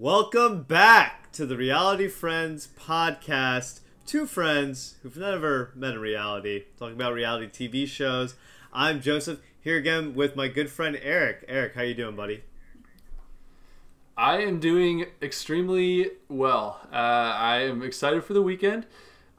Welcome back to the Reality Friends podcast. Two friends who've never met in reality, talking about reality TV shows. I'm Joseph here again with my good friend Eric. Eric, how you doing, buddy? I am doing extremely well. Uh, I am excited for the weekend.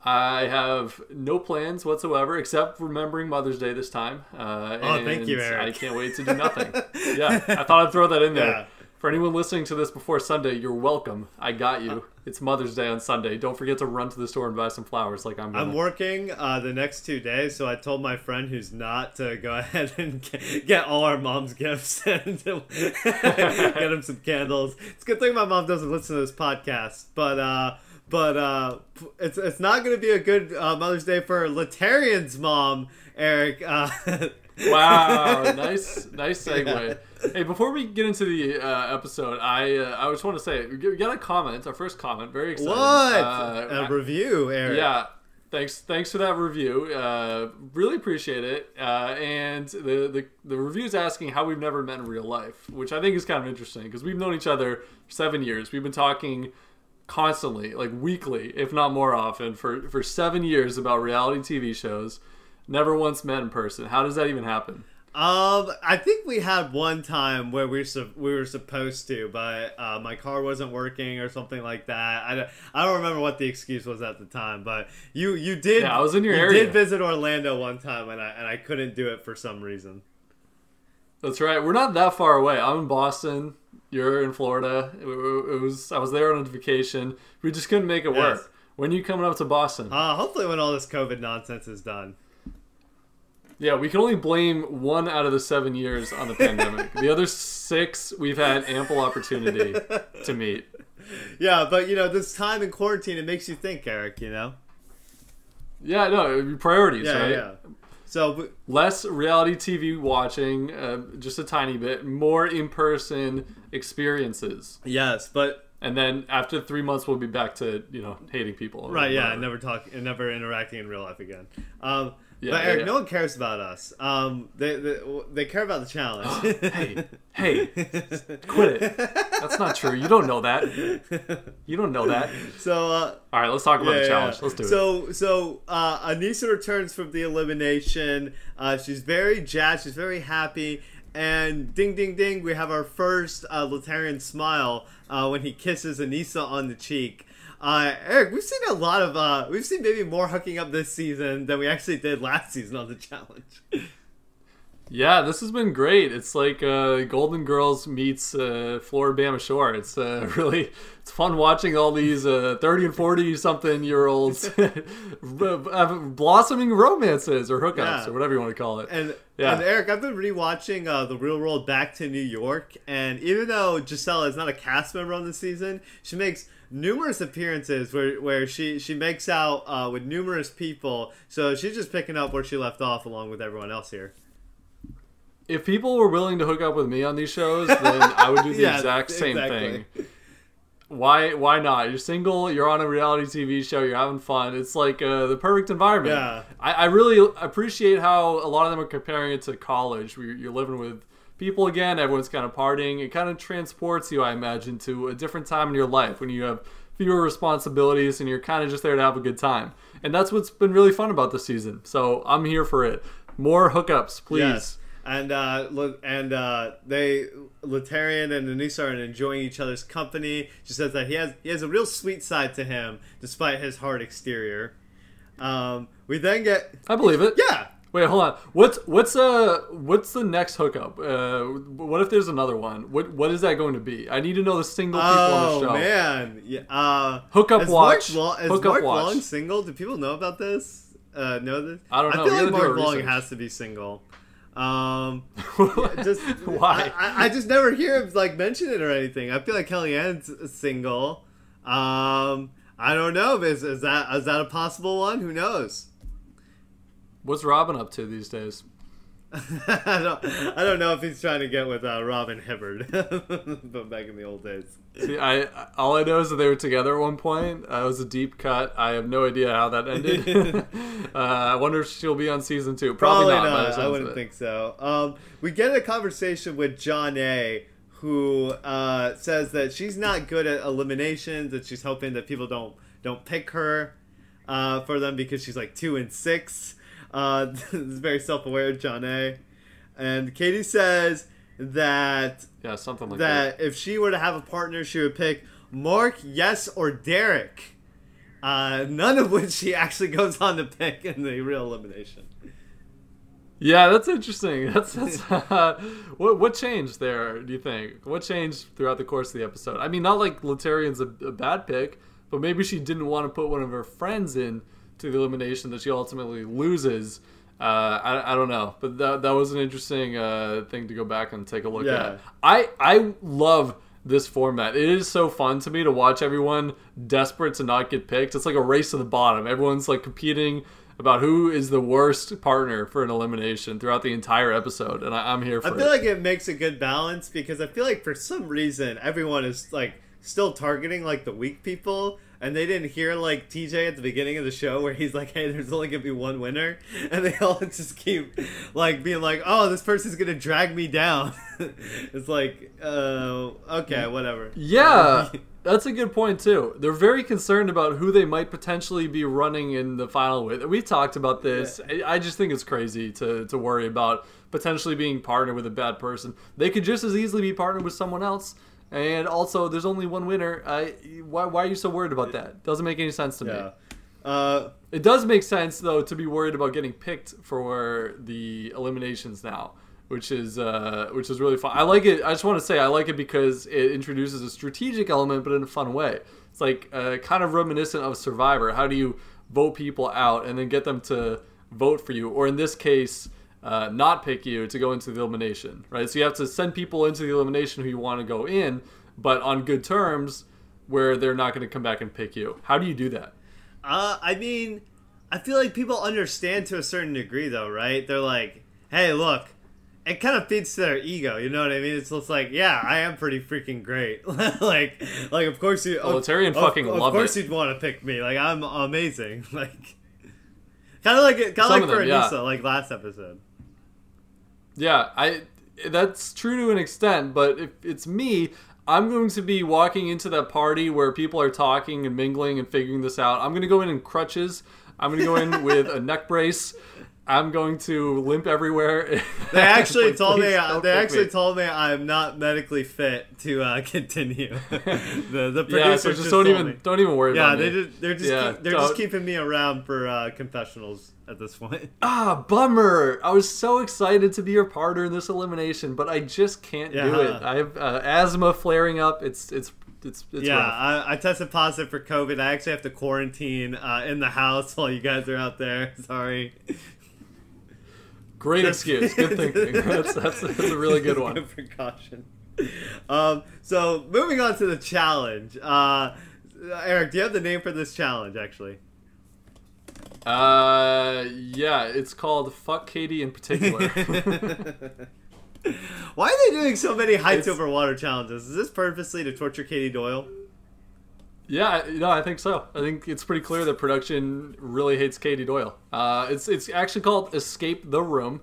I have no plans whatsoever except remembering Mother's Day this time. Uh, Oh, thank you, Eric. I can't wait to do nothing. yeah, I thought I'd throw that in there. Yeah. For anyone listening to this before Sunday, you're welcome. I got you. It's Mother's Day on Sunday. Don't forget to run to the store and buy some flowers like I'm. Gonna. I'm working uh, the next two days, so I told my friend who's not to go ahead and get, all our mom's gifts and get him some candles. It's a good thing my mom doesn't listen to this podcast, but uh, but uh, it's it's not going to be a good uh, Mother's Day for Laterrian's mom, Eric. Uh, Wow, nice, nice segue. Hey, before we get into the uh, episode, I uh, I just want to say we got a comment, our first comment, very excited. what Uh, a I- review, Eric? yeah, thanks, thanks for that review. Uh, really appreciate it. Uh, and the, the the review is asking how we've never met in real life, which I think is kind of interesting because we've known each other seven years. We've been talking constantly, like weekly, if not more often, for for seven years about reality TV shows. Never once met in person. How does that even happen? Um, I think we had one time where we were, su- we were supposed to, but uh, my car wasn't working or something like that. I don't, I don't remember what the excuse was at the time, but you you did. Yeah, I was in your you area. did visit Orlando one time, and I and I couldn't do it for some reason. That's right. We're not that far away. I'm in Boston. You're in Florida. It, it was I was there on a vacation. We just couldn't make it Yes. work. When are you coming up to Boston? Uh, hopefully, when all this COVID nonsense is done. Yeah, we can only blame one out of the seven years on the pandemic. The other six, we've had ample opportunity to meet. Yeah, but you know, this time in quarantine, it makes you think, Eric. You know. Yeah, no, priorities, Yeah, right? yeah. So we- Less reality TV watching, uh, just a tiny bit. More in-person experiences, yes, but and then after three months, we'll be back to you know hating people. Right, yeah, never talk, and never interacting in real life again. Um, Yeah, but Eric, yeah. no one cares about us. Um, they, they they care about the challenge. hey, hey, quit it. That's not true. You don't know that. You don't know that. so uh, All right, let's talk about yeah, the challenge. Let's do it. So so uh, Aneesa returns from the elimination. Uh, she's very jazzed. She's very happy. And ding ding ding, we have our first uh, Laterrian smile uh, when he kisses Aneesa on the cheek. Uh, Eric, we've seen a lot of uh, we've seen maybe more hooking up this season than we actually did last season on the challenge. Yeah, this has been great. It's like uh, Golden Girls meets uh, Floribama Shore. It's uh, really it's fun watching all these uh, thirty and forty something year olds blossoming romances or hookups Yeah. or whatever you want to call it. And Yeah. and Eric, I've been rewatching uh, the Real World Back to New York, and even though Jisela is not a cast member on the season, she makes numerous appearances where, where she, she makes out uh, with numerous people. So she's just picking up where she left off, along with everyone else here. if people were willing to hook up with me on these shows, then I would do the Yeah, exact same exactly. thing. Why? Why not? You're single. You're on a reality TV show. You're having fun. It's like uh, the perfect environment. Yeah. I, I really appreciate how a lot of them are comparing it to college, where you're- you're living with people again. Everyone's kind of partying. It kind of transports you, I imagine, to a different time in your life when you have fewer responsibilities and you're kind of just there to have a good time. And that's what's been really fun about this season. So I'm here for it. More hookups, please. Yes. And uh, look, and uh, they Laterrian and Aneesa are enjoying each other's company. She says that he has he has a real sweet side to him, despite his hard exterior. Um, we then get I believe it. yeah, Wait, hold on. What's what's uh what's the next hookup? Uh, what if there's another one? What what is that going to be? I need to know the single people on Oh the show. Oh man, yeah. Uh, Hookup watch. Mark, Long, is Hookup Mark watch. Long single? Do people know about this? Uh, know this? I don't know. I feel like Mark Long research. has to be single. Um, just Why? I, I- I just never hear him like mention it or anything. I feel like Kellyanne's single. Um, I don't know. Is, is that is that a possible one? Who knows? What's Robin up to these days? I don't. I don't know if he's trying to get with uh, Robin Hibbard, but back in the old days. See, I all I know is that they were together at one point. Uh, it was a deep cut. I have no idea how that ended. uh, I wonder if she'll be on season two. Probably, Probably not. not. I wouldn't think so. Um, we get a conversation with Jonna, who uh, says that she's not good at eliminations, that she's hoping that people don't don't pick her uh, for them because she's like two and six. Uh, this is very self-aware, Jonna. And Katie says that Yeah, something like that. that if she were to have a partner, she would pick Mark, Yes, or Derrick. Uh, none of which she actually goes on to pick in the real elimination. Yeah, that's interesting. That's that's uh, what what changed there? Do you think what changed throughout the course of the episode? I mean, not like Laterrian's a, a bad pick, but maybe she didn't want to put one of her friends in to the elimination that she ultimately loses. Uh, I, I don't know, but that that was an interesting uh, thing to go back and take a look Yeah. at. I I love this format. It is so fun to me to watch everyone desperate to not get picked. It's like a race to the bottom. Everyone's like competing about who is the worst partner for an elimination throughout the entire episode, and I, I'm here for I it. feel like it makes a good balance because I feel like for some reason everyone is like still targeting like the weak people, and they didn't hear like TJ at the beginning of the show where he's like, "Hey, there's only gonna be one winner," and they all just keep like being like, "Oh, this person's gonna drag me down." it's like, uh, okay, whatever. Yeah, that's a good point too. They're very concerned about who they might potentially be running in the final with. We talked about this. I I just think it's crazy to to worry about potentially being partnered with a bad person. They could just as easily be partnered with someone else. And also, there's only one winner. I, why, why are you so worried about that? Doesn't make any sense to me. Uh, It does make sense though to be worried about getting picked for the eliminations now, which is uh, which is really fun. I like it. I just want to say I like it because it introduces a strategic element, but in a fun way. It's like uh, kind of reminiscent of Survivor. How do you vote people out and then get them to vote for you, or in this case, uh, not pick you to go into the elimination, right? So you have to send people into the elimination who you want to go in, but on good terms, where they're not going to come back and pick you. How do you do that? Uh, I mean, I feel like people understand to a certain degree, though, right? They're like, "Hey, look." It kind of feeds to their ego, you know what I mean? It's just like, yeah, I am pretty freaking great. like, like of course you. of- Proletarian of, fucking of love course it. you'd want to pick me. Like, I'm amazing. Like, kind of like, kind of like of for them, yeah. Like last episode. Yeah, I that's true to an extent, but if it's me, I'm going to be walking into that party where people are talking and mingling and figuring this out. I'm going to go in in crutches. I'm going to go in with a neck brace. I'm going to limp everywhere. They actually told me. Uh, they actually me. told me I'm not medically fit to uh, continue. the the Yeah, so producers just don't even me. don't even worry Yeah, about they just, they're just Yeah, keep, they're just keeping me around for uh, confessionals at this point. Ah, bummer. I was so excited to be your partner in this elimination, but I just can't do it. I have uh, asthma flaring up. It's it's it's it's yeah. I, I tested positive for COVID. I actually have to quarantine uh, in the house while you guys are out there. Sorry. Great excuse. Good thinking. That's, that's, that's a really good one. Good precaution. Um, so moving on to the challenge. Uh, Eric, do you have the name for this challenge? Actually. Uh, yeah, it's called "Fuck Katie" in particular. Why are they doing so many heights It's- over water challenges? Is this purposely to torture Katie Doyle? Yeah, no, I think so. I think it's pretty clear that production really hates Katie Doyle. Uh, it's it's actually called "Escape the Room."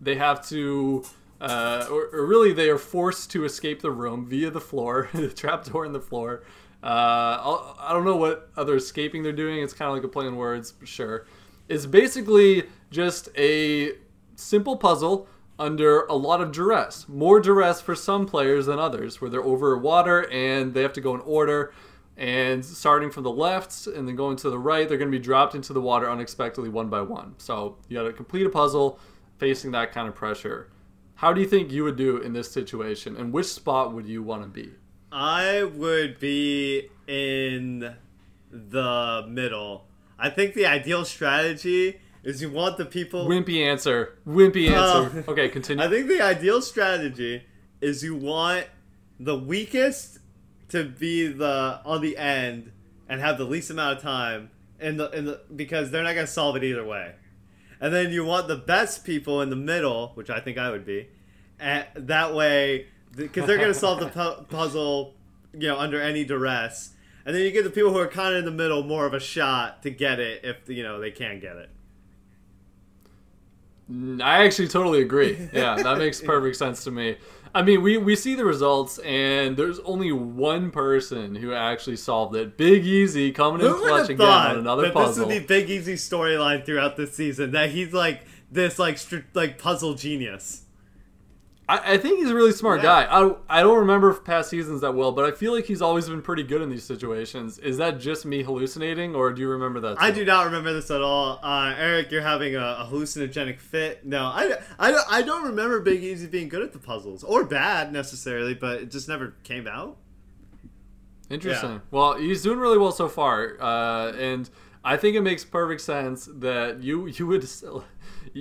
They have to, uh, or, or really, they are forced to escape the room via the floor, the trapdoor in the floor. Uh, I don't know what other escaping they're doing. It's kind of like a play on words, sure. It's basically just a simple puzzle under a lot of duress. More duress for some players than others, where they're over water and they have to go in order. And starting from the left and then going to the right, they're going to be dropped into the water unexpectedly one by one. So you got to complete a puzzle facing that kind of pressure. How do you think you would do in this situation? And which spot would you want to be? I would be in the middle. I think the ideal strategy is you want the people. Wimpy answer. Wimpy Oh. answer. okay, continue. I think the ideal strategy is you want the weakest to be the on the end and have the least amount of time in the in the because they're not gonna solve it either way. And then you want the best people in the middle, which I think I would be, and that way because they're gonna solve the pu- puzzle, you know, under any duress. And then you give the people who are kind of in the middle more of a shot to get it if you know they can get it. Mm, I actually totally agree. Yeah, that makes perfect sense to me. I mean, we, we see the results, and there's only one person who actually solved it. Big Easy coming in clutch again on another that puzzle. this would be Big Easy storyline throughout this season? That he's like this like like puzzle genius. I, I think he's a really smart Yeah. guy. I, I don't remember past seasons that well, but I feel like he's always been pretty good in these situations. Is that just me hallucinating, or do you remember that? I do not remember this at all. Uh, Eric, you're having a, a hallucinogenic fit. No, I, I, don't- I don't remember Big Easy being good at the puzzles or bad necessarily, but it just never came out. Interesting. Yeah. Well, he's doing really well so far, uh, and I think it makes perfect sense that you you would still,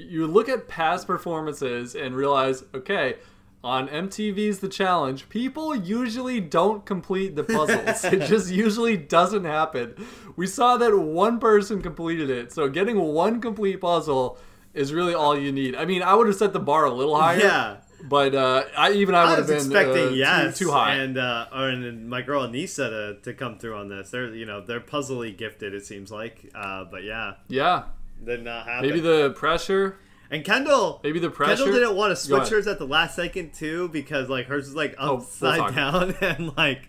you look at past performances and realize, okay, on MTV's The Challenge, people usually don't complete the puzzles. it just usually doesn't happen. We saw that one person completed it, so getting one complete puzzle is really all you need. I mean, I would have set the bar a little higher. Yeah. But uh, I even I I would have been expecting uh, yes, too, too high. and uh, and my girl Aneesa to, to come through on this. They're you know they're puzzly gifted. It seems like, uh, but yeah, yeah, did not happen. maybe the pressure. and Kendal. Maybe the pressure. Kendal didn't want to switch hers at the last second too because like hers was like Oh, we'll upside talk. down and like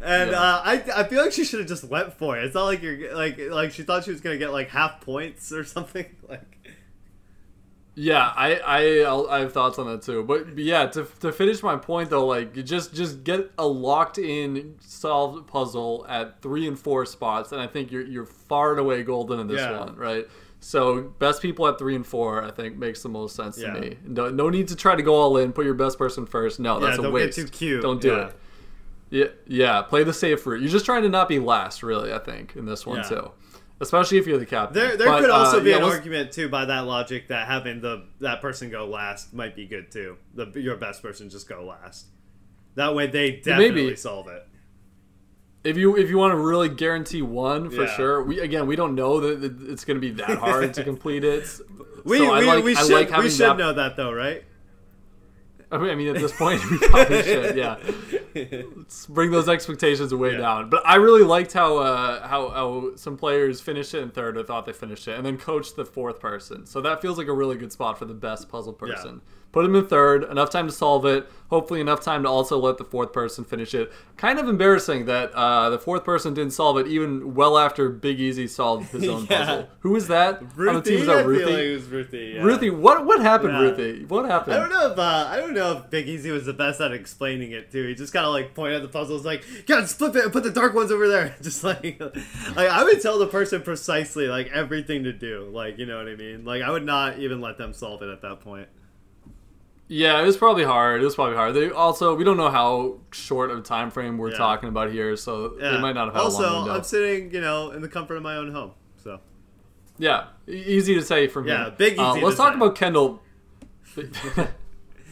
and Yeah. uh, I I feel like she should have just went for it. It's not like you're like like she thought she was gonna get like half points or something like. Yeah, I I I'll, I have thoughts on that too. But, but yeah, to, to finish my point though, like you just just get a locked in solved puzzle at three and four spots, and I think you're you're far and away golden in this Yeah. one, right? So best people at three and four, I think makes the most sense Yeah. to me. No, no need to try to go all in. Put your best person first. No, Yeah, that's a don't waste. get too cute. Don't do Yeah. it. Yeah, yeah. Play the safe route. You're just trying to not be last, really. I think in this one too, especially if you're the captain. There, there But, could also uh, be an let's- argument too by that logic that having the that person go last might be good too. The your best person just go last. That way they definitely Maybe. solve it. If you if you want to really guarantee one for Yeah. sure, we again we don't know that it's going to be that hard to complete it. We So I we, like- we I should like we should that- know that though, right? I mean, I mean, at this point, we probably should. Yeah, let's bring those expectations way Yeah. down. But I really liked how uh, how how some players finished it in third or thought they finished it, and then coached the fourth person. So that feels like a really good spot for the best puzzle person. Put him in third, enough time to solve it. Hopefully, enough time to also let the fourth person finish it. Kind of embarrassing that uh, the fourth person didn't solve it even well after Big Easy solved his own Yeah. puzzle. Who was that on the Ruthie, team? Was I that feel Ruthie? like it was Ruthie. yeah. Ruthie, what what happened, Yeah. Ruthie? What happened? I don't know if uh, I don't know if Big Easy was the best at explaining it too. He just kind of like pointed at the puzzles, like, "God, flip it and put the dark ones over there." Just like, like I would tell the person precisely like everything to do. Like, you know what I mean? Like, I would not even let them solve it at that point. Yeah, it was probably hard. It was probably hard. They also we don't know how short of a time frame we're Yeah. talking about here, so Yeah. they might not have had also, a long window. I'm sitting, you know, in the comfort of my own home. So yeah, easy to say from Yeah, here. Yeah, big Uh, let's to talk say. about Kendal.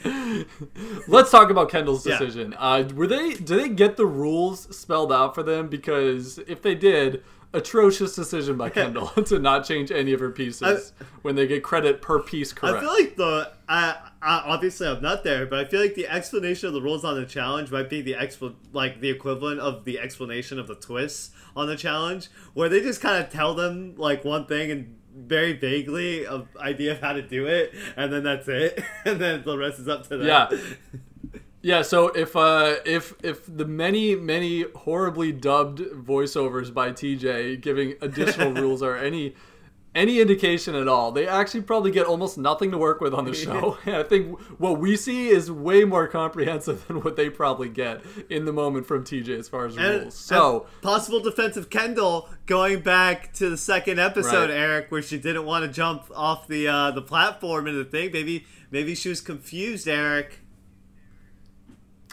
let's talk about Kendal's Yeah. decision. Uh, were they? Did they get the rules spelled out for them? Because if they did. Atrocious decision by Kendal to not change any of her pieces when they get credit per piece correct. I feel like the I, I obviously I'm not there, but I feel like the explanation of the rules on the challenge might be the expl like the equivalent of the explanation of the twists on the challenge, where they just kind of tell them like one thing and very vaguely of idea of how to do it, and then that's it, and then the rest is up to them. Yeah. Yeah, so if uh if if the many many horribly dubbed voiceovers by TJ giving additional rules are any any indication at all, they actually probably get almost nothing to work with on the show. I think what we see is way more comprehensive than what they probably get in the moment from TJ as far as And, rules. So possible defense of Kendal going back to the second episode, Right. Eric, where she didn't want to jump off the uh, the platform and the thing. Maybe maybe she was confused, Eric.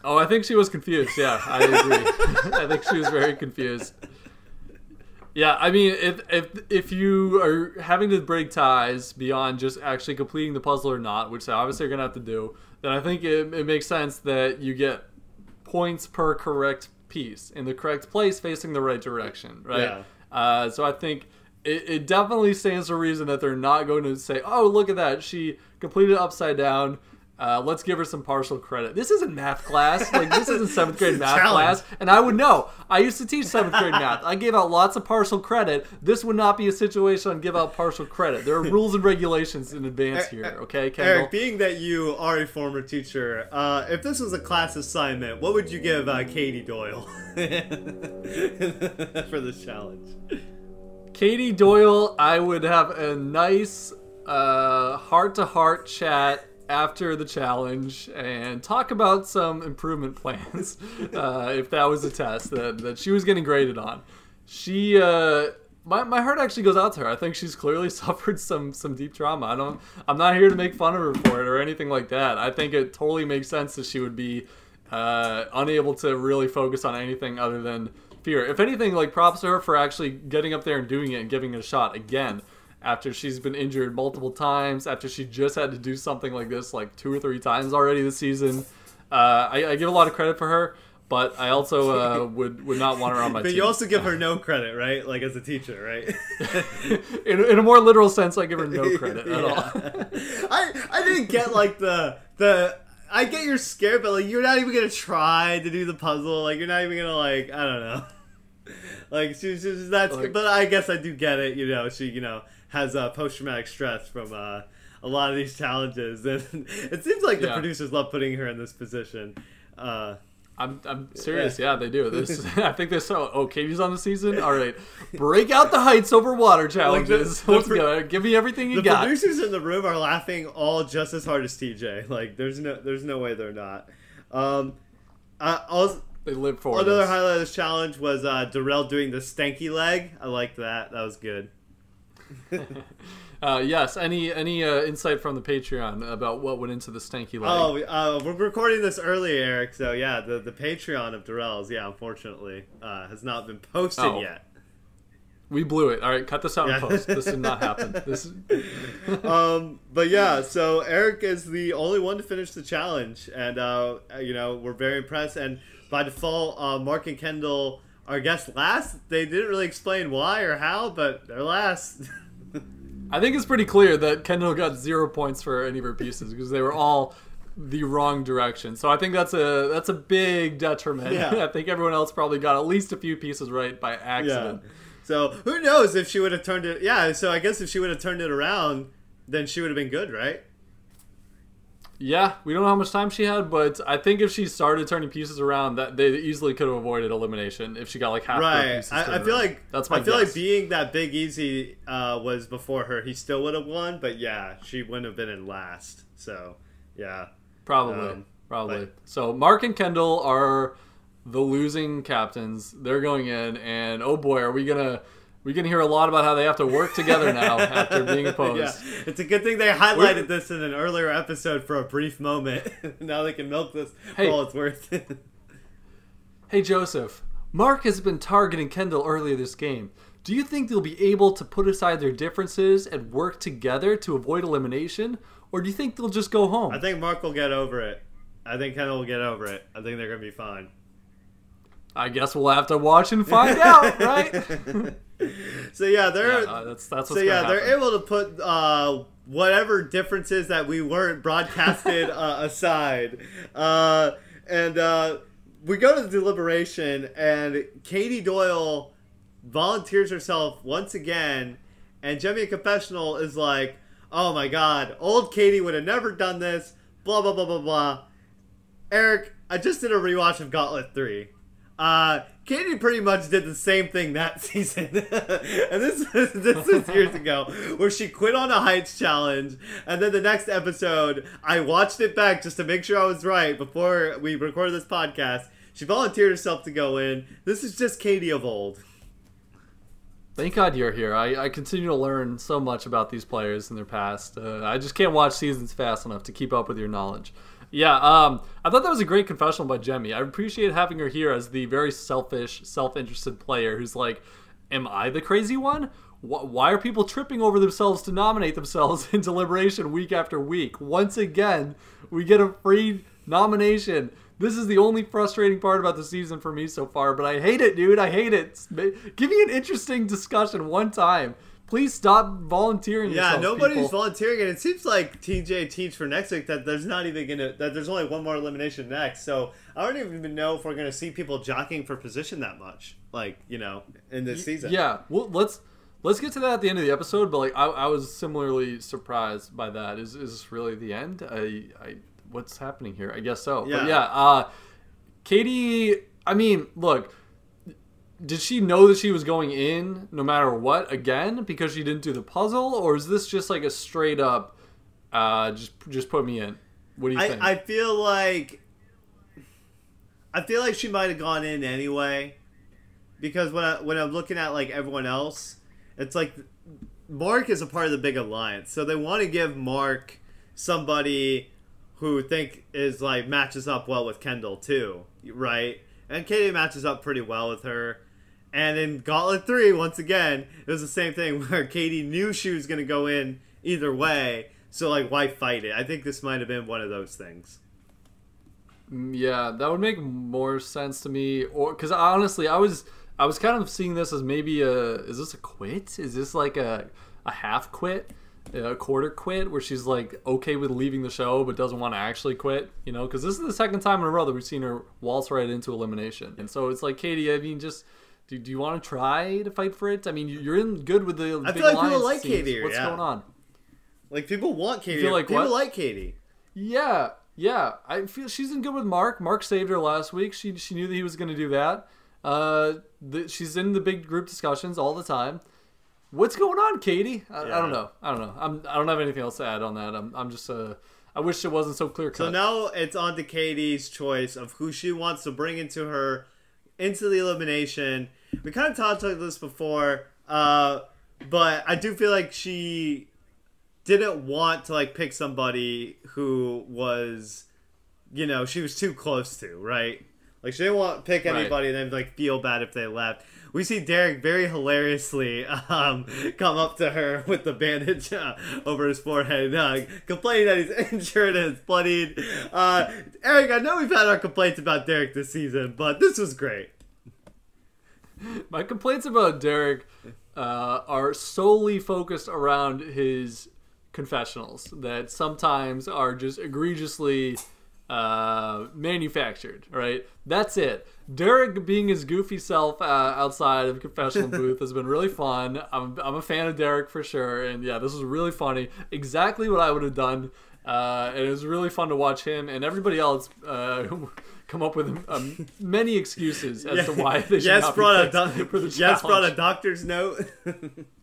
Oh, I think she was confused. Yeah, I agree. I think she was very confused. Yeah, I mean, if if if you are having to break ties beyond just actually completing the puzzle or not, which they obviously are gonna have to do, then I think it, it makes sense that you get points per correct piece in the correct place, facing the right direction, right? Yeah. Uh, so I think it, it definitely stands to reason that they're not going to say, "Oh, look at that, she completed upside down." Uh, let's give her some partial credit. This isn't math class. Like this isn't seventh grade math challenge. class, and I would know. I used to teach seventh grade math. I gave out lots of partial credit. This would not be a situation I'd give out partial credit. There are rules and regulations in advance here. Okay, Kendal. Eric, being that you are a former teacher, uh, if this was a class assignment, what would you give uh, Katie Doyle for this challenge? Katie Doyle, I would have a nice heart to heart chat after the challenge and talk about some improvement plans uh, if that was a test that, that she was getting graded on. She, uh, my, my heart actually goes out to her. I think she's clearly suffered some some deep trauma. I don't. I'm not here to make fun of her for it or anything like that. I think it totally makes sense that she would be uh, unable to really focus on anything other than fear. If anything, like props to her for actually getting up there and doing it and giving it a shot again after she's been injured multiple times, after she just had to do something like this like two or three times already this season. Uh, I, I give a lot of credit for her, but I also uh, would would not want her on my But team. But you also give her no credit, right? Like as a teacher, right? in, in a more literal sense, I give her no credit at all. I I didn't get like the the I get you're scared, but like you're not even gonna try to do the puzzle. Like you're not even gonna like I don't know. Like she's just that's Like- but I guess I do get it. You know she you know has uh, post traumatic stress from uh, a lot of these challenges, and it seems like the Yeah. producers love putting her in this position. Uh, I'm, I'm serious. Yeah, they do. This I think they're so. Oh, Katie's on the season. All right, break out the heights over water challenges. the Let's pro- go. Give me everything you the got. The producers in the room are laughing all just as hard as TJ. Like there's no there's no way they're not. Um, I also, They live for Another this. highlight of this challenge was uh, Darrell doing the stanky leg. I liked that. That was good. Uh, yes. Any any uh, insight from the Patreon about what went into the stanky leg? Oh, uh, we're recording this early, Eric. So yeah, the the Patreon of Darrell's, yeah, unfortunately, uh, has not been posted Oh. yet. We blew it. All right, cut this out Yeah. in post. This did not happen. This. um, but yeah, so Eric is the only one to finish the challenge, and uh, you know we're very impressed. And by default, uh, Mark and Kendal are guessed last. They didn't really explain why or how, but they're last. I think it's pretty clear that Kendal got zero points for any of her pieces because they were all the wrong direction. So I think that's a that's a big detriment. Yeah. I think everyone else probably got at least a few pieces right by yeah. accident. So who knows if she would have turned it? Yeah. So I guess if she would have turned it around, then she would have been good, right? Yeah, we don't know how much time she had, but I think if she started turning pieces around, that they easily could have avoided elimination if she got like half Right. pieces. I, I feel around. like that's my I feel guess. like being that Big Easy uh, was before her, he still would have won. But yeah, she wouldn't have been in last. So yeah. Probably. Um, probably. but- So Mark and Kendal are the losing captains. They're going in, and oh boy, are we gonna we gonna hear a lot about how they have to work together now after being opposed. Yeah, it's a good thing they highlighted this in an earlier episode for a brief moment. now they can milk this Hey. for all it's worth. Hey Joseph, Mark has been targeting Kendal earlier this game. Do you think they'll be able to put aside their differences and work together to avoid elimination, or do you think they'll just go home? I think Mark will get over it. I think Kendal will get over it. I think they're gonna be fine. I guess we'll have to watch and find out, right? So yeah, they're Yeah, uh, that's that's so yeah, they're able to put uh, whatever differences that we weren't broadcasted uh, aside, uh, and uh, we go to the deliberation, and Katie Doyle volunteers herself once again, and Jemmye Confessional is like, "Oh my God, old Katie would have never done this." Blah blah blah blah blah. Eric, I just did a rewatch of Gauntlet 3. Uh, Katie pretty much did the same thing that season. and this is, this is years ago, where she quit on a Heights challenge. And then the next episode, I watched it back just to make sure I was right before we recorded this podcast. She volunteered herself to go in. This is just Katie of old. Thank God you're here. I, I continue to learn so much about these players and their past. Uh, I just can't watch seasons fast enough to keep up with your knowledge. Yeah, um, I thought that was a great confessional by Jemmye. I appreciate having her here as the very selfish, self-interested player who's like, "Am I the crazy one? Why are people tripping over themselves to nominate themselves in deliberation week after week? Once again, we get a free nomination. This is the only frustrating part about the season for me so far, but I hate it, dude. I hate it. Give me an interesting discussion one time. Please stop volunteering. Yeah, nobody's people. volunteering, and it seems like TJ teach for next week that there's not even gonna that there's only one more elimination next. So I don't even know if we're gonna see people jockeying for position that much, like you know, in this season. Yeah, well, let's let's get to that at the end of the episode. But like, I, I was similarly surprised by that. Is is this really the end? I, I what's happening here? I guess so. Yeah. But yeah, uh, Katie. I mean, look. Did she know that she was going in no matter what again because she didn't do the puzzle, or is this just like a straight up, uh, just just put me in? What do you think? I, I feel like I feel like she might have gone in anyway, because when I, when I'm looking at like everyone else, it's like Mark is a part of the big alliance, so they want to give Mark somebody who think is like matches up well with Kendal too, right? And Katie matches up pretty well with her. And in Gauntlet 3, once again, it was the same thing where Katie knew she was going to go in either way. So, like, why fight it? I think this might have been one of those things. Mm, Yeah, that would make more sense to me. Or because honestly, I was I was kind of seeing this as maybe a is this a quit? Is this like a a half quit, a quarter quit, where she's like okay with leaving the show but doesn't want to actually quit? You know, because this is the second time in a row that we've seen her waltz right into elimination, and so it's like Katie. I mean, just. Do, do you want to try to fight for it? I mean, you're in good with the. I big feel like people like teams. Katie, What's yeah. going on? Like, people want Katie. feel like people what? like Katie. Yeah, yeah. I feel she's in good with Mark. Mark saved her last week. She she knew that he was going to do that. Uh, the, she's in the big group discussions all the time. What's going on, Katie? I, I don't know. I don't know. I'm I don't have anything else to add on that. I'm I'm just uh I wish it wasn't so clear cut. So now it's on to Katie's choice of who she wants to bring into her into the elimination. We kind of talked about this before, uh, but I do feel like she didn't want to like pick somebody who was, you know, she was too close to, right? Like she didn't want to pick Right. anybody and then like feel bad if they left. We see Derrick very hilariously um, come up to her with the bandage uh, over his forehead, uh, complaining that he's injured and it's bloodied. Uh, Eric, I know we've had our complaints about Derrick this season, but this was great. My complaints about Derrick uh, are solely focused around his confessionals that sometimes are just egregiously uh, manufactured. Right? That's it. Derrick being his goofy self uh, outside of the confessional booth has been really fun. I'm, I'm a fan of Derrick for sure, and yeah, this was really funny. Exactly what I would have done. Uh, and it was really fun to watch him and everybody else uh, come up with um, many excuses as to why they should yes not brought be a do- for the yes brought a doctor's note.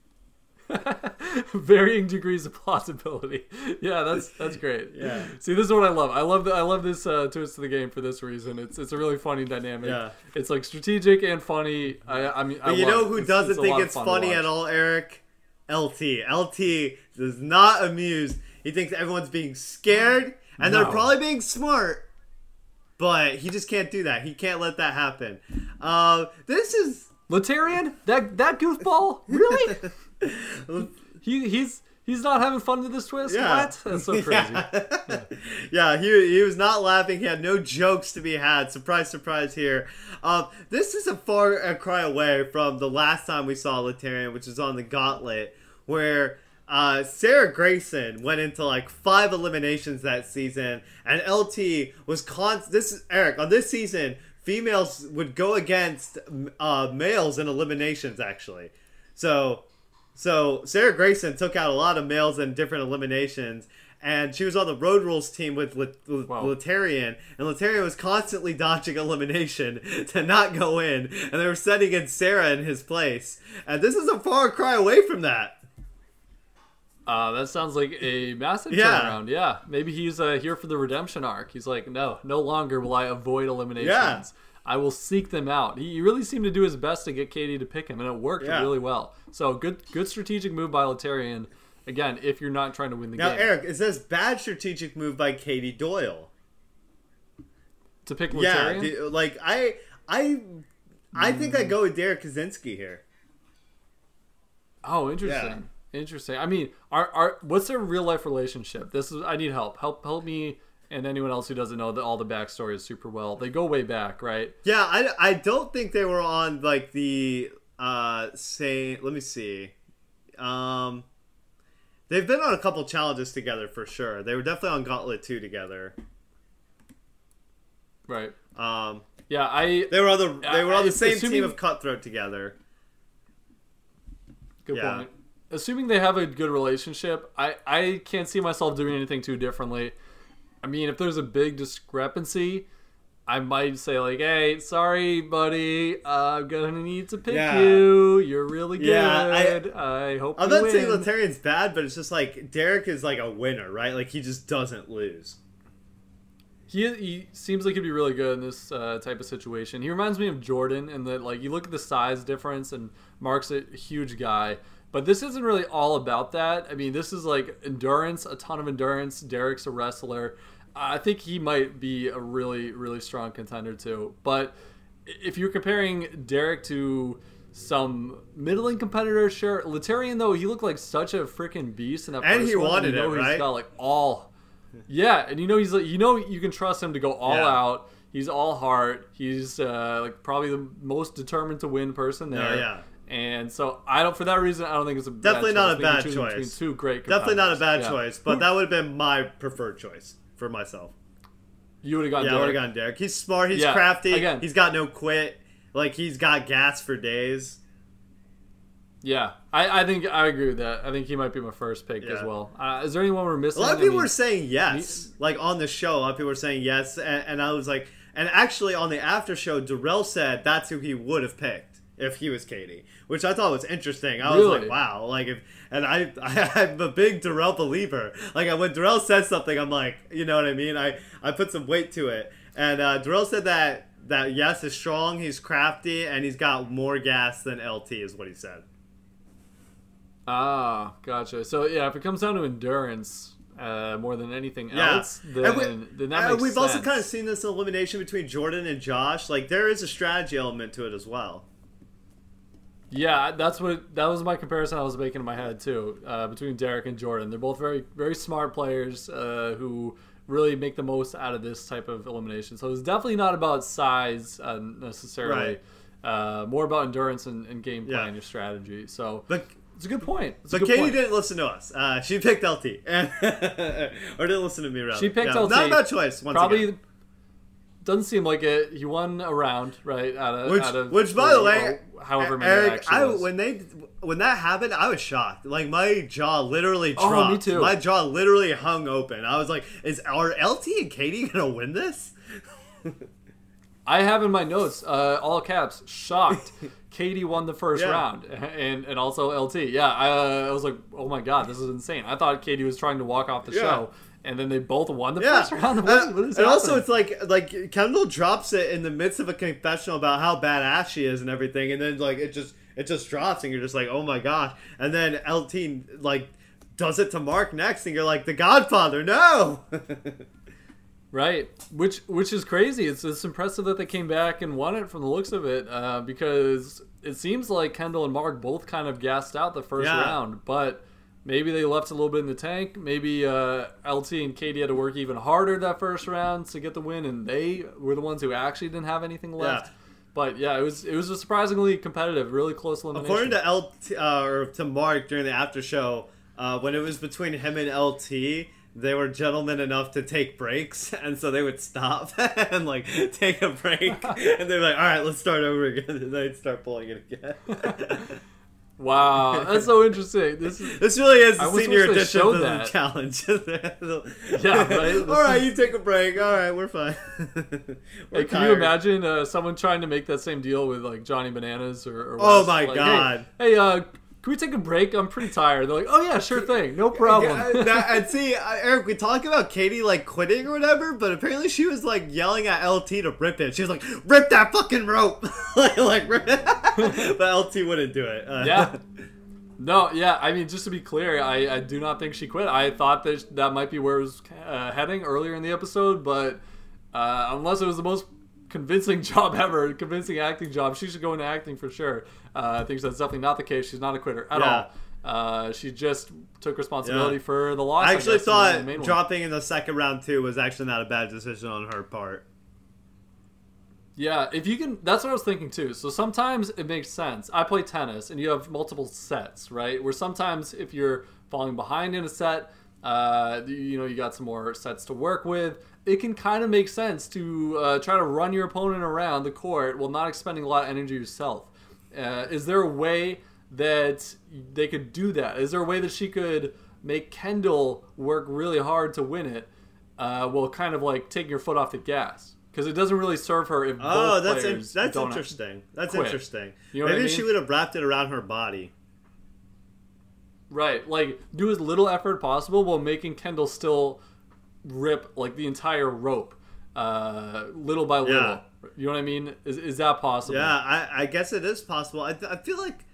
varying degrees of plausibility. Yeah, that's that's great. Yeah. See, this is what I love. I love the, I love this uh, twist to the game for this reason. It's it's a really funny dynamic. Yeah. It's like strategic and funny. I I mean, I But you know who It's- doesn't it's a think it's fun funny at all, Eric? LT. LT does not amuse. He thinks everyone's being scared, and they're probably being smart. But he just can't do that. He can't let that happen. Uh, this is Laterrian, that that goofball, really? He he's he's not having fun with this twist. Yeah. What? That's so crazy. Yeah, yeah he, he was not laughing. He had no jokes to be had. Surprise, surprise here. Um, this is a far a cry away from the last time we saw Laterrian, which is on the Gauntlet, where uh, Sarah Grayson went into like five eliminations that season, and LT was con. This is Eric on this season. Females would go against uh, males in eliminations, actually. So so Sarah Grayson took out a lot of males in different eliminations, and she was on the Road Rules team with, with Wow. Laterrian, and Laterrian was constantly dodging elimination to not go in, and they were setting in Sarah in his place. And this is a far cry away from that. Uh, that sounds like a massive Yeah. turnaround. Yeah, maybe he's uh, here for the redemption arc. He's like, no, no longer will I avoid eliminations. Yeah. I will seek them out. He really seemed to do his best to get Katie to pick him, and it worked Yeah. really well. So good, good strategic move by Laterrian. Again, if you're not trying to win the Now, game, Now, Eric, it says bad strategic move by Katie Doyle. to pick Yeah, Laterrian. do- like I, I, I think I go with Derrick Kosinski here. oh, interesting. Interesting. I mean, are are what's their real life relationship? This is I need help. Help help me and anyone else who doesn't know that all the backstory is super well. They go way back, right? Yeah, I, I don't think they were on like the uh same. Let me see. Um, they've been on a couple challenges together for sure. They were definitely on Gauntlet two together. Right. Um, Yeah, I. they were on the they were on I- the same assuming- team of Cutthroat together. Good Yeah. point. Assuming they have a good relationship, I, I can't see myself doing anything too differently. I mean, if there's a big discrepancy, I might say like, "Hey, sorry, buddy, I'm gonna need to pick Yeah. you. You're really good. Yeah, I-. I, hope I'm not win." saying Laterrian's bad, but it's just like Derrick is like a winner, right? Like he just doesn't lose. He, he seems like he'd be really good in this uh, type of situation. He reminds me of Jordan in that, like, you look at the size difference, and Mark's a huge guy. But this isn't really all about that. I mean, this is like endurance, a ton of endurance. Derrick's a wrestler. I think he might be a really, really strong contender too. But if you're comparing Derrick to some middling competitor, sure. Laterrian though, he looked like such a freaking beast in that And first he one. wanted you know it, he's right? got like all yeah, and you know he's like you know you can trust him to go all Yeah. out. He's all heart. He's uh, like probably the most determined to win person there. yeah. And so I don't for that reason I don't think it's a Definitely not a choice. Maybe bad between choice. Two great. Definitely not a bad. Yeah. choice, but that would have been my preferred choice for myself. You would have gone. Yeah, I would have Derrick. gone Derrick. He's smart. He's Yeah, crafty. again. He's got no quit. Like he's got gas for days. Yeah, I, I think I agree with that. I think he might be my first pick as well. Uh, is there anyone we're missing? A lot of I people mean, were saying yes, like on the show. A lot of people were saying yes, and, and I was like, and actually on the after show, Darrell said that's who he would have picked if he was Katie, which I thought was interesting. I was like, wow, like if, and I, I I'm a big Darrell believer. Like when Darrell says something, I'm like, you know what I mean? I I put some weight to it, and uh, Darrell said that that yes is strong, he's crafty, and he's got more gas than LT, is what he said. Ah, gotcha. So yeah, if it comes down to endurance uh, more than anything Yeah. else, then, we- then we've also kind of seen this elimination between Jordan and Josh. Like there is a strategy element to it as well. Yeah, that's what that was my comparison I was making in my head too uh, between Derrick and Jordan. They're both very very smart players uh, who really make the most out of this type of elimination. So it's definitely not about size uh, necessarily, uh, more about endurance and, and game plan, Yeah. your strategy. So But it's a good point. It's but good Katie point. didn't listen to us. Uh, she picked LT, or didn't listen to me. Rather, She picked Yeah, LT. Not a bad choice. Once Probably again. Doesn't seem like it. He won a round, right? Out of Which, out of which by the way, however many Eric, I when they when that happened, I was shocked. Like my jaw literally dropped. Oh, me too. My jaw literally hung open. I was like, "Is are LT and Katie gonna win this?" I have in my notes, uh, all caps, shocked. Katie won the first Yeah. round, and and also LT. Yeah, I, uh, I was like, oh my god, this is insane. I thought Katie was trying to walk off the Yeah. show, and then they both won the Yeah, first round. and, What, what is and also it's like like Kendal drops it in the midst of a confessional about how badass she is and everything, and then like it just it just drops, and you're just like, oh my gosh, and then LT like does it to Mark next, and you're like, the Godfather, no. Right, which which is crazy. It's it's impressive that they came back and won it from the looks of it, uh, because it seems like Kendal and Mark both kind of gassed out the first Yeah. round, but maybe they left a little bit in the tank. Maybe uh, LT and Katie had to work even harder that first round to get the win, and they were the ones who actually didn't have anything left. Yeah. But yeah, it was it was a surprisingly competitive, really close elimination. According to LT uh, or to Mark during the after show, uh, when it was between him and LT, they were gentlemen enough to take breaks, and so they would stop and like take a break, and they'd be like, "All right, let's start over again," and they'd start pulling it again. Wow, that's so interesting. This is This really is the senior edition of the that. challenge. Yeah, right? All right, you take a break. All right, we're fine. We're Hey, can you imagine uh, someone trying to make that same deal with like Johnny Bananas or? or Oh my Like, God. Hey, hey, uh, can we take a break? I'm pretty tired. They're like, oh yeah, sure thing, no problem. Yeah, that- and see, Eric, we talk about Katie like quitting or whatever, but apparently she was like yelling at LT to rip it. She was like, "Rip that fucking rope!" like, like, rip it. but LT wouldn't do it. Uh, yeah. No, yeah. I mean, just to be clear, I, I do not think she quit. I thought that that might be where it was uh, heading earlier in the episode, but uh, unless it was the most convincing job ever, convincing acting job, she should go into acting for sure. Uh, I think that's definitely not the case. She's not a quitter at Yeah. all. Uh, she just took responsibility Yeah. for the loss. I actually guess, in the thought one. dropping in the second round too was actually not a bad decision on her part. Yeah, if you can, that's what I was thinking too. So sometimes it makes sense. I play tennis, and you have multiple sets, right? Where sometimes if you're falling behind in a set, uh, you know, you got some more sets to work with. It can kind of make sense to uh, try to run your opponent around the court while not expending a lot of energy yourself. Uh, is there a way that they could do that? Is there a way that she could make Kendal work really hard to win it, uh, while kind of like taking your foot off the gas? Because it doesn't really serve her if Oh, both that's in, that's don't interesting. That's quit. interesting. You know what I Maybe mean? she would have wrapped it around her body. Right, like do as little effort possible while making Kendal still rip like the entire rope, uh, little by little. Yeah. You know what I mean? Is, is that possible? Yeah, I, I guess it is possible. I, I feel like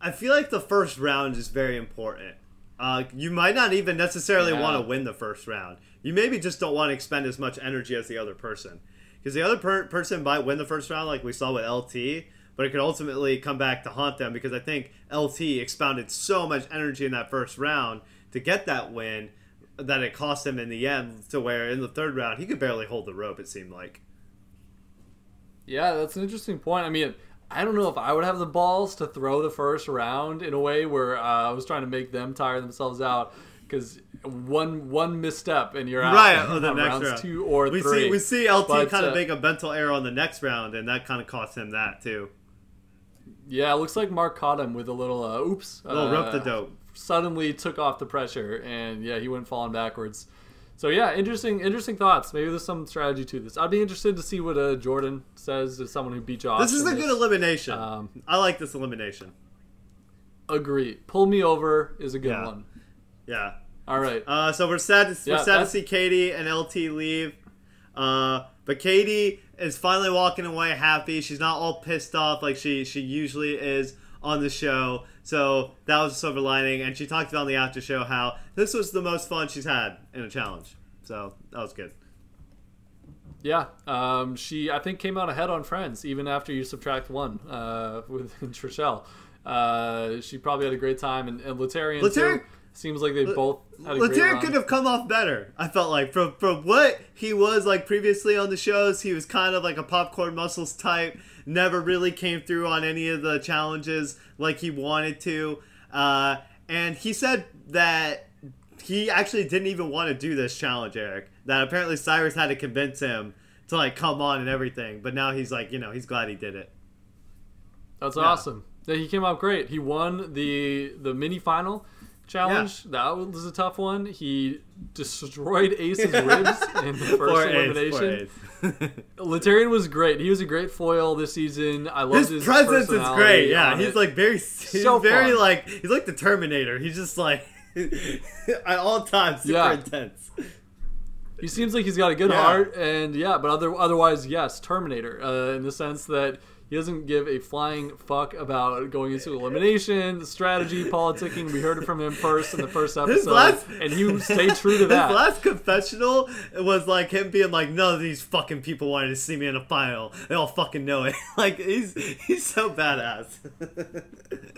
I feel like the first round is very important. Uh, you might not even necessarily Yeah. want to win the first round. You maybe just don't want to expend as much energy as the other person, because the other per- person might win the first round, like we saw with LT, but it could ultimately come back to haunt them because I think LT expounded so much energy in that first round to get that win that it cost him in the end to where in the third round he could barely hold the rope. It seemed like. Yeah, that's an interesting point. I mean, I don't know if I would have the balls to throw the first round in a way where uh, I was trying to make them tire themselves out. Because one one misstep and you're out. right on the next rounds round. two or we three. see we see LT But, kind uh, of make a mental error on the next round, and that kind of cost him that too. Yeah, it looks like Mark caught him with a little uh, oops. A little uh, rope the dope. Suddenly took off the pressure, and yeah, he went falling backwards. So yeah, interesting, interesting thoughts. Maybe there's some strategy to this. I'd be interested to see what uh, Jordan says as someone who beat Josh. This is a good elimination. Um, I like this elimination. Agree. Pull me over is a good Yeah. one. Yeah. All right. Uh, so we're sad. To, Yeah, we're sad to see Katie and LT leave. Uh, but Katie is finally walking away happy. She's not all pissed off like she she usually is on the show. So that was a silver lining. And she talked about on the after show how this was the most fun she's had in a challenge. So that was good. Yeah, um, she I think came out ahead on Friends even after you subtract one uh, with Trishelle. Uh, she probably had a great time, and, and Laterrian Laterrian- too. Seems like they both had a great Latair could have come off better. I felt like from from what he was like previously on the shows, he was kind of like a popcorn muscles type. Never really came through on any of the challenges like he wanted to. Uh, and he said that he actually didn't even want to do this challenge, Eric. That apparently Cyrus had to convince him to like come on and everything. But now he's like, you know, he's glad he did it. That's Yeah. awesome. Yeah, he came out great. He won the the mini final challenge. That was a tough one. He destroyed Ace's ribs in the first Poor elimination. Laterrian was great. He was a great foil this season. I love his his, presence is great. Yeah, he's it. like very, he's So very fun. like he's like the Terminator. He's just like at all times super Yeah. intense. He seems like he's got a good Yeah. heart, and yeah, but other otherwise, yes, Terminator, uh, in the sense that he doesn't give a flying fuck about going into elimination, strategy, politicking. We heard it from him first in the first episode, last- and he stayed true to that. His last confessional was like him being like, "None of these fucking people wanted to see me in a final. They all fucking know it." like he's he's so badass.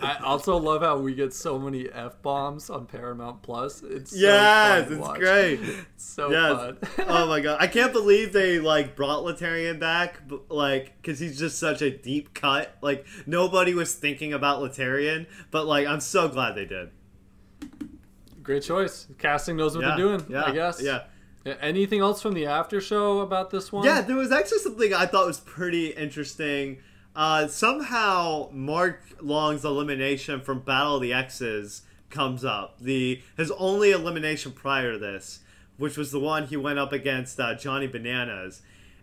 I also love how we get so many f bombs on Paramount Plus. It's so yes, fun it's great. It's so Yes. fun. oh my god, I can't believe they like brought Laterrian back, but, like because he's just such a deep cut. Like nobody was thinking about Laterrian, but like I'm so glad they did. Great choice. Casting knows what Yeah, they're doing. yeah, I guess. Yeah. Anything else from the after show about this one? Yeah, there was actually something I thought was pretty interesting. Uh, somehow, Mark Long's elimination from Battle of the X's comes up. The his only elimination prior to this, which was the one he went up against uh, Johnny Bananas,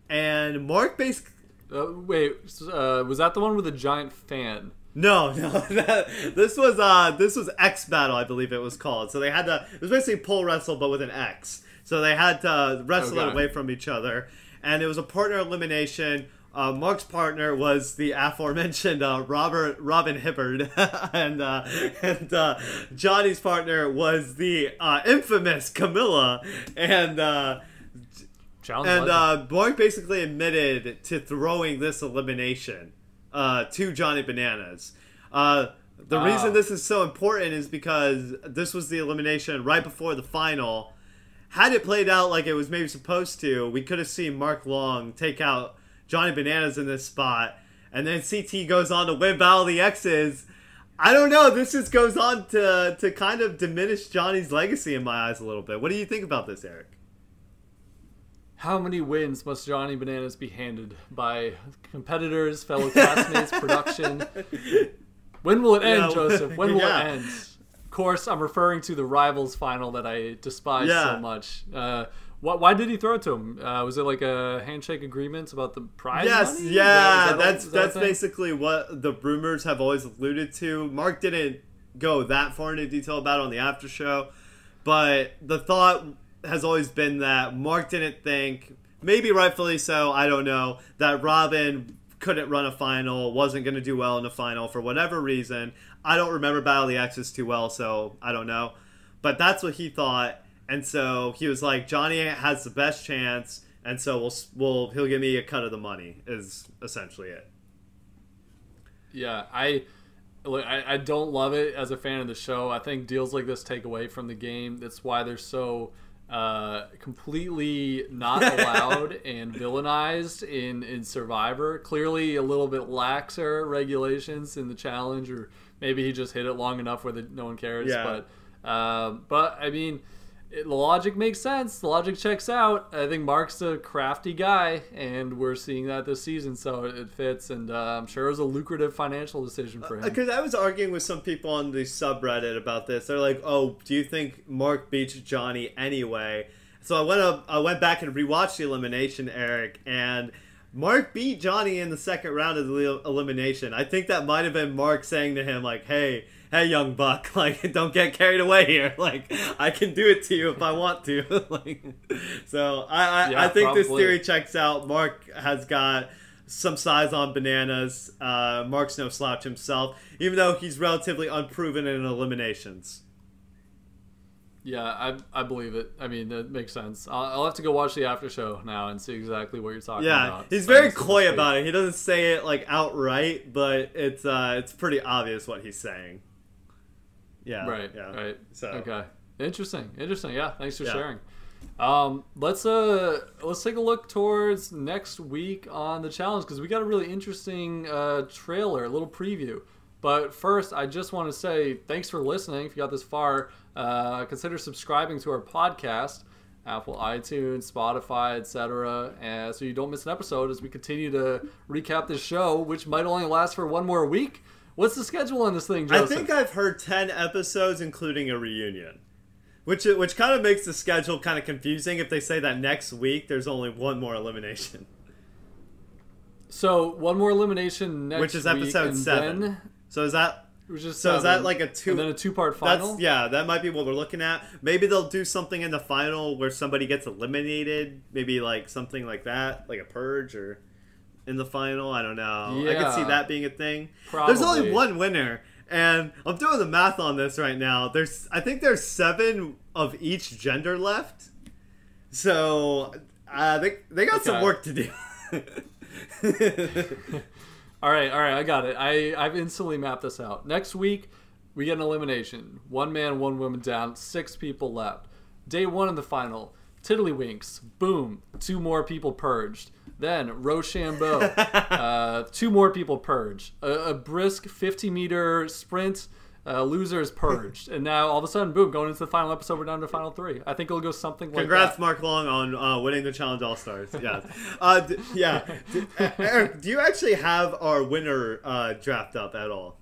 and Mark basically. Uh, wait, uh, was that the one with the giant fan? No, no. That, this was uh this was X Battle, I believe it was called. So they had to it was basically pole wrestle but with an X. So they had to wrestle it away from each other. And it was a partner elimination. Uh, Mark's partner was the aforementioned uh, Robert Robin Hibbard, and uh, and uh, Johnny's partner was the uh, infamous Camila, and and uh, basically admitted to throwing this elimination uh, to Johnny Bananas. Uh, the reason this is so important is because this was the elimination right before the final. Had it played out like it was maybe supposed to, we could have seen Mark Long take out Johnny Bananas in this spot, and then CT goes on to win Battle of the X's. I don't know. This just goes on to to kind of diminish Johnny's legacy in my eyes a little bit. What do you think about this, Eric? How many wins must Johnny Bananas be handed by competitors, fellow classmates, production? When will it end, Yeah, Joseph? When will yeah. it end? Of course, I'm referring to the Rivals final that I despise Yeah. so much. Uh, wh- why did he throw it to him? Uh, was it like a handshake agreement about the prize Yes, money? Yeah, that- is that all- that's that that's basically what the rumors have always alluded to. Mark didn't go that far into detail about it on the after show, but the thought has always been that Mark didn't think, maybe rightfully so, I don't know, that Robin couldn't run a final, wasn't going to do well in the final for whatever reason. I don't remember Battle of the X's too well, so I don't know. But that's what he thought, and so he was like, Johnny has the best chance, and so we'll we'll he'll give me a cut of the money. Is essentially it. Yeah, I I don't love it as a fan of the show. I think deals like this take away from the game. That's why they're so uh, completely not allowed and villainized in in Survivor. Clearly, a little bit laxer regulations in the challenge, or maybe he just hit it long enough where the, no one cares. Yeah. But uh, but I mean. It, the logic makes sense. The logic checks out. I think Mark's a crafty guy, and we're seeing that this season, so it, it fits. And uh, I'm sure it was a lucrative financial decision for him. Because I was arguing with some people on the subreddit about this. They're like, "Oh, do you think Mark beats Johnny anyway?" So I went up, I went back and rewatched the elimination, Eric, and Mark beat Johnny in the second round of the elimination. I think that might have been Mark saying to him, like, "Hey, hey, young buck, like, don't get carried away here. Like, I can do it to you if I want to." like, so I, I, Yeah, I think this theory checks out. Mark has got some size on bananas. Uh, Mark's no slouch himself, even though he's relatively unproven in eliminations. Yeah, I, I believe it. I mean, it makes sense. I'll, I'll have to go watch the after show now and see exactly what you're talking Yeah, about. he's very coy about it. He doesn't say it like outright, but it's uh, it's pretty obvious what he's saying. Yeah, Right, Yeah. right. So Okay, interesting, interesting. Yeah, thanks for Yeah. sharing. Um, let's uh let's take a look towards next week on the challenge because we got a really interesting uh, trailer, a little preview. But first, I just want to say thanks for listening. If you got this far, uh, consider subscribing to our podcast, Apple, iTunes, Spotify, etc., so you don't miss an episode as we continue to recap this show, which might only last for one more week. What's the schedule on this thing, Joseph? I think I've heard ten episodes, including a reunion, which which kind of makes the schedule kind of confusing if they say that next week there's only one more elimination. So one more elimination next Which is episode seven. Then, So is that which is So is that like a two- and then a two-part final? That's yeah, that might be what we're looking at. Maybe they'll do something in the final where somebody gets eliminated. Maybe like something like that, like a purge or in the final. I don't know. Yeah. I could see that being a thing. There's only one winner, and I'm doing the math on this right now. There's I think there's seven of each gender left. So uh, they they got some work to do. All right, all right, I got it. I I've instantly mapped this out. Next week, we get an elimination. One man, one woman down. Six people left. Day one in the final. Tiddlywinks. Boom. Two more people purged. Then Rochambeau. uh, two more people purged. A, a brisk 50 meter sprint. Uh, losers purged, and now all of a sudden, boom! Going into the final episode, we're down to final three. I think it'll go something like Congrats, that. Mark Long, on uh, winning the Challenge All Stars. Yeah, uh, d- yeah. D- Eric, do you actually have our winner uh, draft up at all?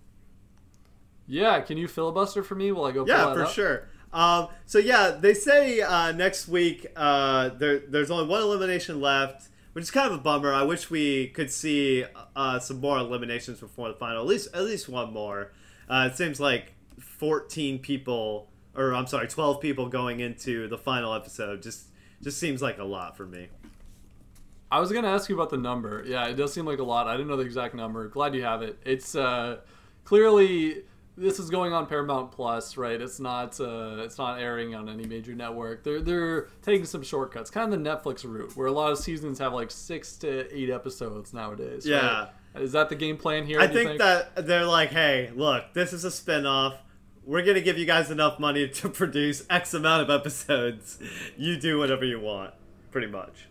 Yeah, can you filibuster for me while I go? Yeah, for up? sure. Um, so yeah, they say uh, next week uh, there, there's only one elimination left, which is kind of a bummer. I wish we could see uh, some more eliminations before the final. At least at least one more. Uh, it seems like 14 people, or I'm sorry, 12 people going into the final episode. Just just seems like a lot for me. I was gonna ask you about the number. Yeah, it does seem like a lot. I didn't know the exact number. Glad you have it. It's uh, clearly this is going on Paramount Plus, right? It's not uh, it's not airing on any major network. They're they're taking some shortcuts, kind of the Netflix route, where a lot of seasons have like six to eight episodes nowadays. right? Yeah. is that the game plan here? I you think, that they're like, hey, look, this is a spinoff. We're gonna give you guys enough money to produce X amount of episodes. You do whatever you want, pretty much.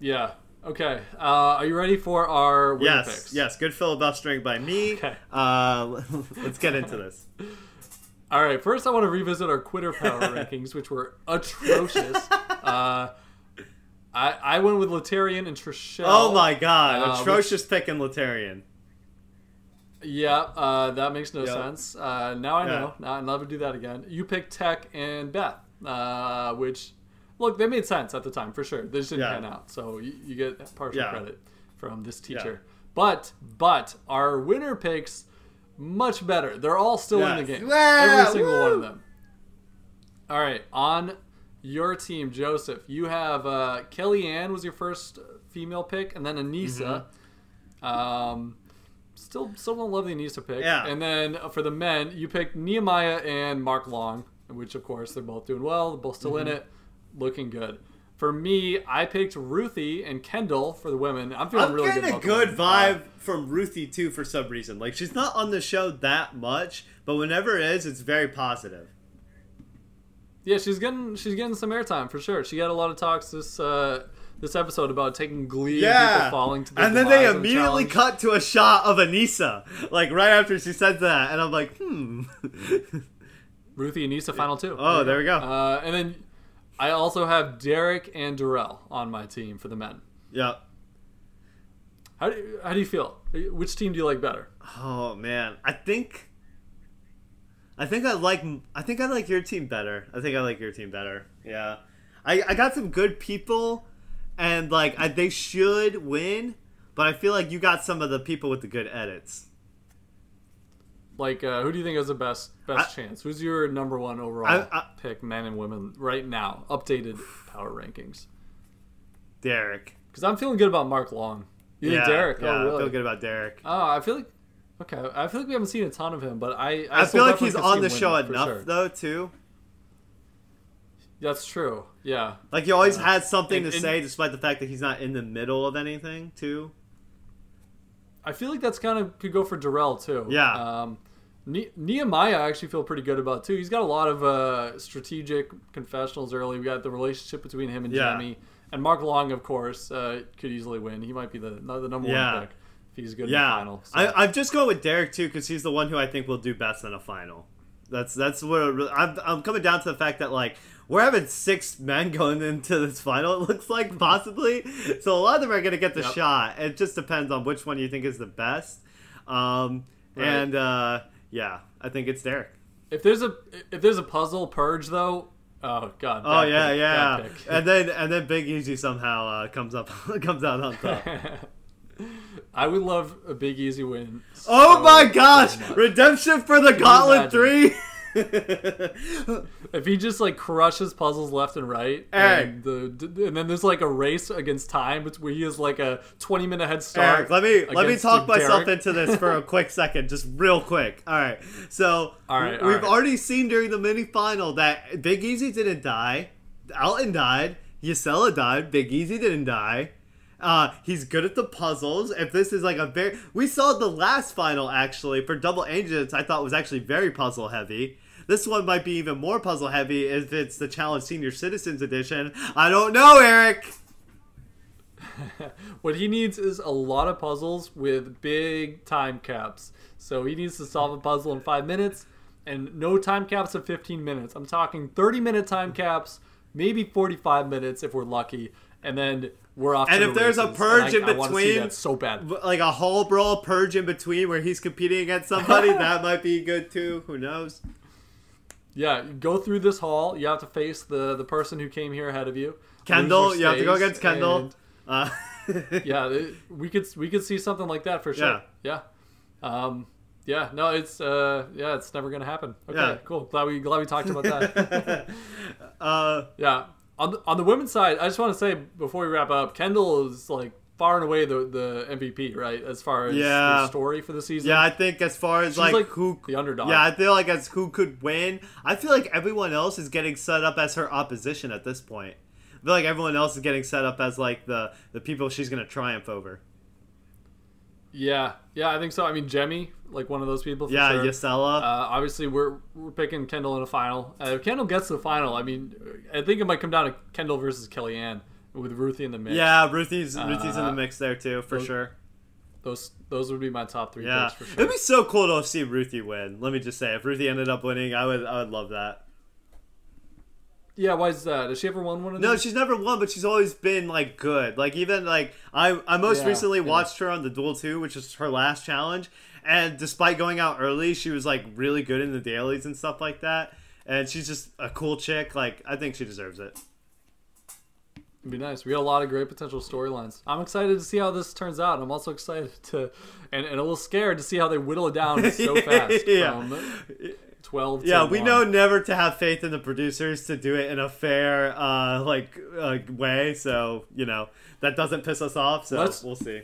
Yeah. Okay, uh, are you ready for our winner Yes, picks? yes. Good filibustering by me. Okay. Uh, let's get into this. All right, first I want to revisit our quitter power rankings, which were atrocious. Uh, I I went with Laterrian and Trishelle. Oh my god, Uh, atrocious pick in Laterrian. Yeah, uh, that makes no Yep. sense. Uh, now I Yeah. know. Now I'll never do that again. You picked Tech and Beth, uh, which look they made sense at the time for sure. They just didn't Yeah. pan out, so you, you get partial Yeah. credit from this teacher. But but our winner picks much better. They're all still in the game. Yeah, Every single one of them. All right, on your team, Joseph, you have uh, Kellyanne was your first female pick, and then Aneesa. Mm-hmm. Um, still, still don't love the Aneesa pick. Yeah. And then for the men, you picked Nehemiah and Mark Long, which of course they're both doing well. They're both still in Mm-hmm. it, looking good. For me, I picked Ruthie and Kendal for the women. I'm feeling I'm really getting good. a about the good vibe from Ruthie too for some reason. Like she's not on the show that much, but whenever it is, it's very positive. Yeah, she's getting she's getting some airtime for sure. She got a lot of talks this uh, this episode about taking glee and Yeah, people falling to their and then they the immediately challenge. cut to a shot of Aneesa, like right after she said that, and I'm like, hmm. Ruthie and Nisa final two. Oh, there we go. Uh, and then I also have Derrick and Darrell on my team for the men. yeah. How do you, how do you feel? Which team do you like better? Oh man, I think. I think I like. I think I like your team better. I think I like your team better. Yeah, I I got some good people, and like I, they should win, but I feel like you got some of the people with the good edits. Like, uh, who do you think has the best best chance? Who's your number one overall I- I- pick, men and women, right now? Updated power rankings. Derrick. Because I'm feeling good about Mark Long. You yeah, Derrick? Yeah, oh, I really? feel good about Derrick. Oh, I feel like. Okay, I feel like we haven't seen a ton of him, but I. I, I, feel like he's on the show enough sure. though too. That's true. Yeah. Like he always has something and- to and- say, despite the fact that he's not in the middle of anything too. I feel like that's kind of could go for Darrell too. Yeah. Um, ne- Nehemiah, I actually feel pretty good about too. He's got a lot of uh, strategic confessionals early. We got the relationship between him and Yeah. Jamie, and Mark Long, of course, uh, could easily win. He might be the the number Yeah. one pick if he's good in the final. So. I, I'm just going with Derrick too because he's the one who I think will do best in a final. That's that's what really, I'm. I'm coming down to the fact that like we're having six men going into this final. It looks like possibly, so a lot of them are going to get the Yep. shot. It just depends on which one you think is the best. Um, Right. and uh, yeah, I think it's Derrick. if there's a if there's a puzzle purge though, oh god. Oh bad yeah, pick, yeah. And then and then Big Easy somehow uh, comes up comes out on top. I would love a big easy win. Oh so, my gosh! Redemption for the Gauntlet? Three. If he just like crushes puzzles left and right, Eric. and, the, and then there's like a race against time, but where he has like a 20 minute head start. Eric, let me let me talk Derrick. myself into this for a quick second, just real quick. All right, so All right, we've right. already seen during the mini final that Big Easy didn't die, Alton died, Jisela died, Big Easy didn't die. Uh, he's good at the puzzles. If this is like a very, we saw the last final actually for Double Agents. I thought was actually very puzzle heavy. This one might be even more puzzle heavy if it's the Challenge Senior Citizens Edition. I don't know, Eric. What he needs is a lot of puzzles with big time caps. So he needs to solve a puzzle in five minutes, and no time caps of 15 minutes. I'm talking 30 minute time caps, maybe 45 minutes if we're lucky, and then we're off. And if the there's a purge I- in between, so bad. like a whole brawl purge in between where he's competing against somebody that might be good too who knows Yeah, go through this hall. You have to face the the person who came here ahead of you. Kendal you have to go against Kendal and- uh, yeah, we could we could see something like that for sure. Yeah. Um, yeah. No, it's uh, yeah, it's never gonna happen. Okay, Yeah. cool. Glad we glad we talked about that. uh, yeah. On the, on the women's side, I just want to say before we wrap up, Kendal is like far and away the the MVP, right? As far as Yeah. the story for the season. yeah i think as far as like, like who the underdog. yeah i feel like as who could win i feel like everyone else is getting set up as her opposition at this point i feel like everyone else is getting set up as like the the people she's gonna triumph over Yeah. Yeah, I think so. I mean, Jemmye, like one of those people. For yeah sure. Jisela. Uh, obviously, we're we're picking Kendal in a final. Uh, if Kendal gets the final, I mean, I think it might come down to Kendal versus Kellyanne with Ruthie in the mix. Yeah, Ruthie's Ruthie's in Uh, the mix there too, for those- sure. those those would be my top three Yeah, picks for sure. it'd be so cool to see Ruthie win. Let me just say, if Ruthie ended up winning, I would I would love that. Yeah, why is that? Has she ever won one of No, these? she's never won, but she's always been like good. Like even like I I most Yeah, recently yeah. watched her on the Duel 2, which is her last challenge, and despite going out early, she was like really good in the dailies and stuff like that. And she's just a cool chick. Like I think she deserves it. It'd be nice. We got a lot of great potential storylines. I'm excited to see how this turns out. I'm also excited to, and, and a little scared to see how they whittle it down so fast Yeah. 12 to Yeah, we 1. know never to have faith in the producers to do it in a fair uh like uh, way, so you know that doesn't piss us off. So Let's- we'll see.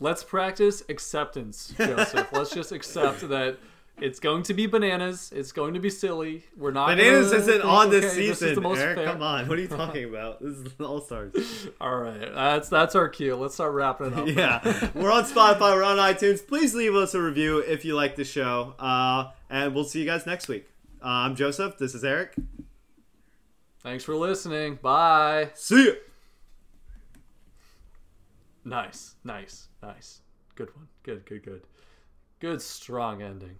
Let's practice acceptance, Joseph. Let's just accept that it's going to be bananas. It's going to be silly. We're not. Bananas gonna isn't on this okay, is season, the most Eric. fair. Come on, what are you talking about? This is All Stars. All right, that's that's our cue. Let's start wrapping it up. yeah, we're on Spotify, we're on iTunes. Please leave us a review if you like the show, uh, and we'll see you guys next week. Uh, I'm Joseph. This is Eric. Thanks for listening. Bye. See ya. Nice, nice, nice. Good one. Good, good, good. Good, strong ending.